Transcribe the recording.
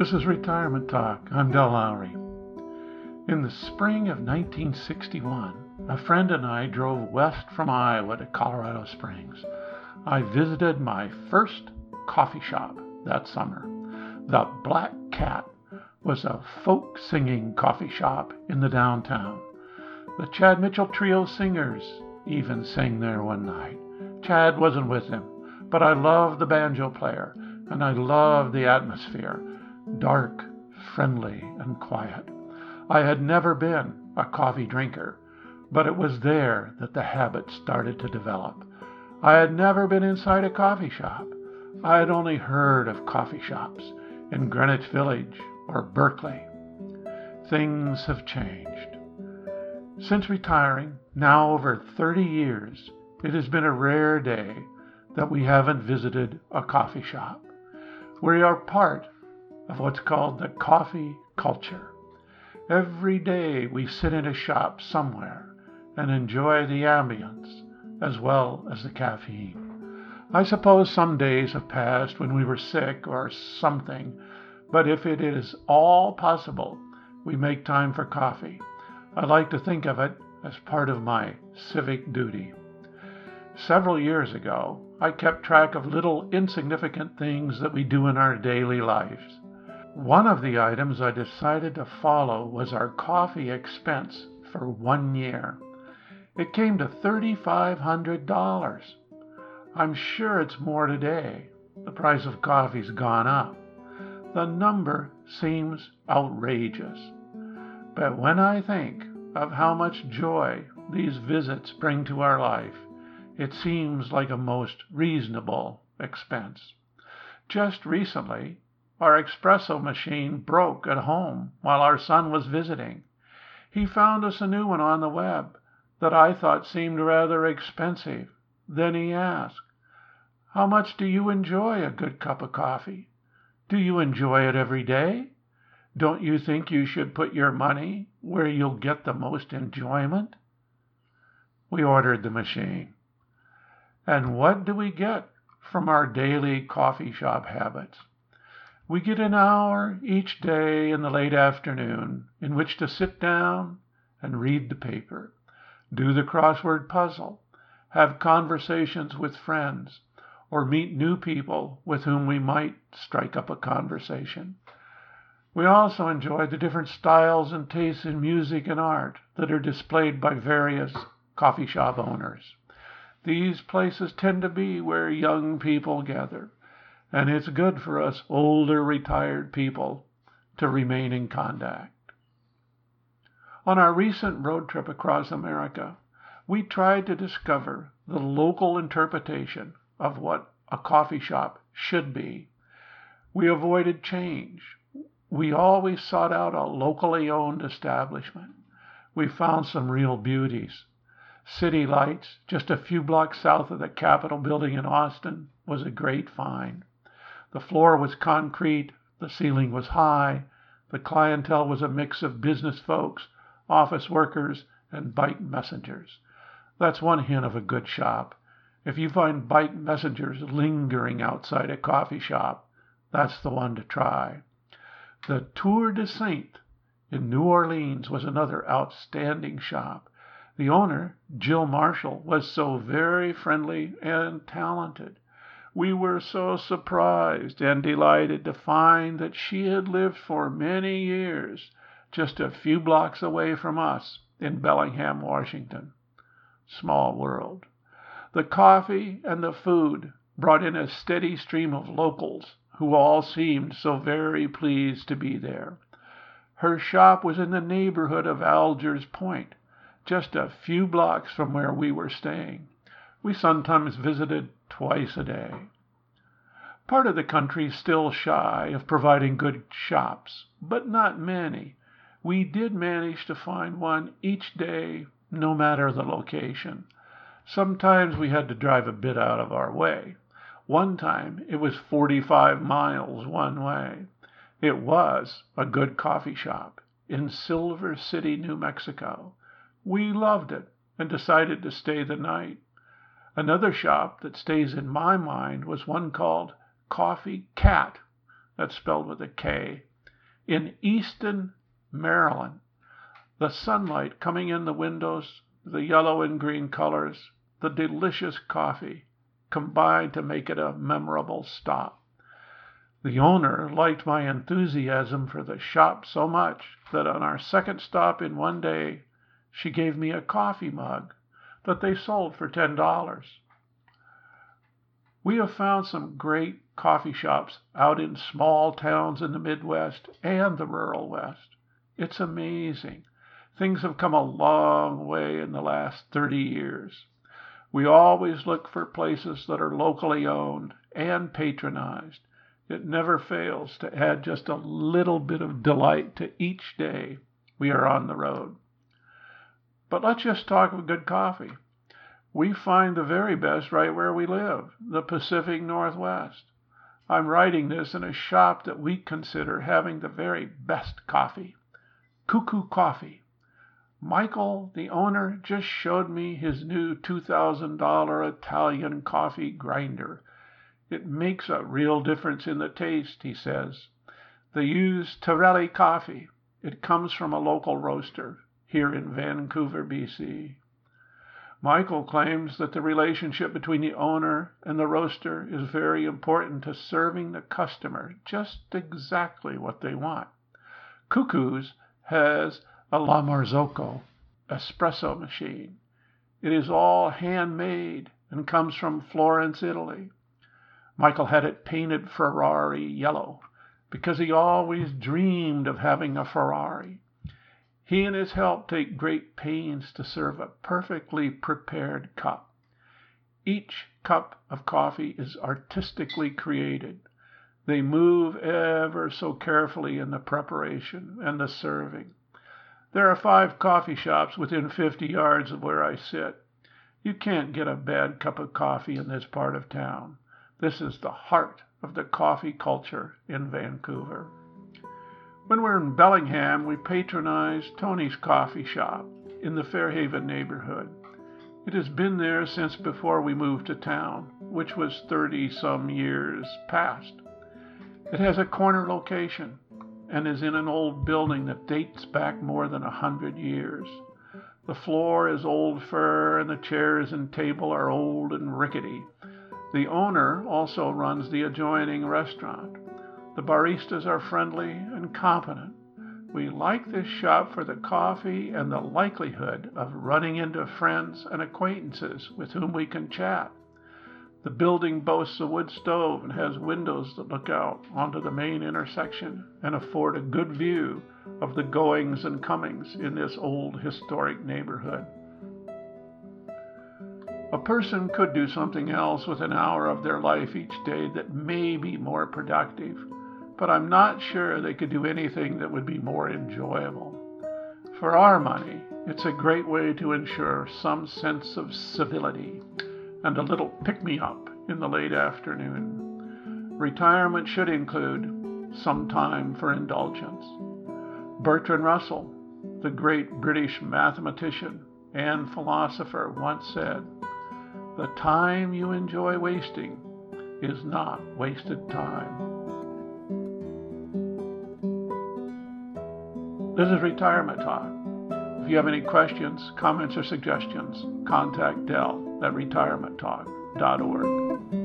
This is Retirement Talk. I'm Del Lowry. In the spring of 1961, a friend and I drove west from Iowa to Colorado Springs. I visited my first coffee shop that summer. The Black Cat was a folk singing coffee shop in the downtown. The Chad Mitchell Trio singers even sang there one night. Chad wasn't with them, but I loved the banjo player and I loved the atmosphere dark, friendly, and quiet. I had never been a coffee drinker, but it was there that the habit started to develop. I had never been inside a coffee shop. I had only heard of coffee shops in Greenwich Village or Berkeley. Things have changed. Since retiring, now over 30 years, it has been a rare day that we haven't visited a coffee shop. We are part of what's called the coffee culture. Every day we sit in a shop somewhere and enjoy the ambience as well as the caffeine. I suppose some days have passed when we were sick or something, but if it is all possible, we make time for coffee. I like to think of it as part of my civic duty. Several years ago, I kept track of little insignificant things that we do in our daily lives. One of the items I decided to follow was our coffee expense for one year. It came to $3,500. I'm sure it's more today. The price of coffee's gone up. The number seems outrageous. But when I think of how much joy these visits bring to our life, it seems like a most reasonable expense. Just recently our espresso machine broke at home while our son was visiting. He found us a new one on the web that I thought seemed rather expensive. Then he asked, How much do you enjoy a good cup of coffee? Do you enjoy it every day? Don't you think you should put your money where you'll get the most enjoyment? We ordered the machine. And what do we get from our daily coffee shop habits? We get an hour each day in the late afternoon in which to sit down and read the paper, do the crossword puzzle, have conversations with friends, or meet new people with whom we might strike up a conversation. We also enjoy the different styles and tastes in music and art that are displayed by various coffee shop owners. These places tend to be where young people gather and it's good for us older retired people to remain in contact. On our recent road trip across America, we tried to discover the local interpretation of what a coffee shop should be. We avoided change. We always sought out a locally owned establishment. We found some real beauties. City Lights, just a few blocks south of the Capitol building in Austin, was a great find. The floor was concrete, the ceiling was high, the clientele was a mix of business folks, office workers, and bike messengers. That's one hint of a good shop. If you find bike messengers lingering outside a coffee shop, that's the one to try. The Tout de Suite in New Orleans was another outstanding shop. The owner, Jill Marshall, was so very friendly and talented. We were so surprised and delighted to find that she had lived for many years just a few blocks away from us in Bellingham, Washington. Small world. The coffee and the food brought in a steady stream of locals who all seemed so very pleased to be there. Her shop was in the neighborhood of Algiers Point, just a few blocks from where we were staying. We sometimes visited twice a day. Part of the country still shy of providing good shops, but not many. We did manage to find one each day, no matter the location. Sometimes we had to drive a bit out of our way. One time it was 45 miles one way. It was a good coffee shop in Silver City, New Mexico. We loved it and decided to stay the night. Another shop that stays in my mind was one called Coffee Cat. That's spelled with a K. in Easton, Maryland. The sunlight coming in the windows, the yellow and green colors, the delicious coffee, combined to make it a memorable stop. The owner liked my enthusiasm for the shop so much that on our second stop in one day she gave me a coffee mug that they sold for ten dollars. We have found some great coffee shops out in small towns in the Midwest and the rural West. It's amazing. Things have come a long way in the last 30 years. We always look for places that are locally owned and patronized. It never fails to add just a little bit of delight to each day we are on the road. But let's just talk of good coffee. We find the very best right where we live, the Pacific Northwest. I'm writing this in a shop that we consider having the very best coffee. Cuckoo Coffee. Michael, the owner, just showed me his new $2,000 Italian coffee grinder. It makes a real difference in the taste, he says. They use Torelli coffee. It comes from a local roaster here in Vancouver, BC. Michael claims that the relationship between the owner and the roaster is very important to serving the customer just exactly what they want. Cuckoo's has a La Marzocco espresso machine. It is all handmade and comes from Florence, Italy. Michael had it painted Ferrari yellow because he always dreamed of having a Ferrari. He and his help take great pains to serve a perfectly prepared cup. Each cup of coffee is artistically created. They move ever so carefully in the preparation and the serving. There are five coffee shops within 50 yards of where I sit. You can't get a bad cup of coffee in this part of town. This is the heart of the coffee culture in Vancouver. When we're in Bellingham, we patronize Tony's Coffee Shop in the Fairhaven neighborhood. It has been there since before we moved to town, which was 30 some years past. It has a corner location and is in an old building that dates back more than a hundred years. The floor is old fir and the chairs and table are old and rickety. The owner also runs the adjoining restaurant. The baristas are friendly and competent. We like this shop for the coffee and the likelihood of running into friends and acquaintances with whom we can chat. The building boasts a wood stove and has windows that look out onto the main intersection and afford a good view of the goings and comings in this old historic neighborhood. A person could do something else with an hour of their life each day that may be more productive, but I'm not sure they could do anything that would be more enjoyable. For our money, it's a great way to ensure some sense of civility and a little pick me up in the late afternoon. Retirement should include some time for indulgence. Bertrand Russell, the great British mathematician and philosopher, once said, the time you enjoy wasting is not wasted time. This is Retirement Talk. If you have any questions, comments, or suggestions, contact Del at retirementtalk.org.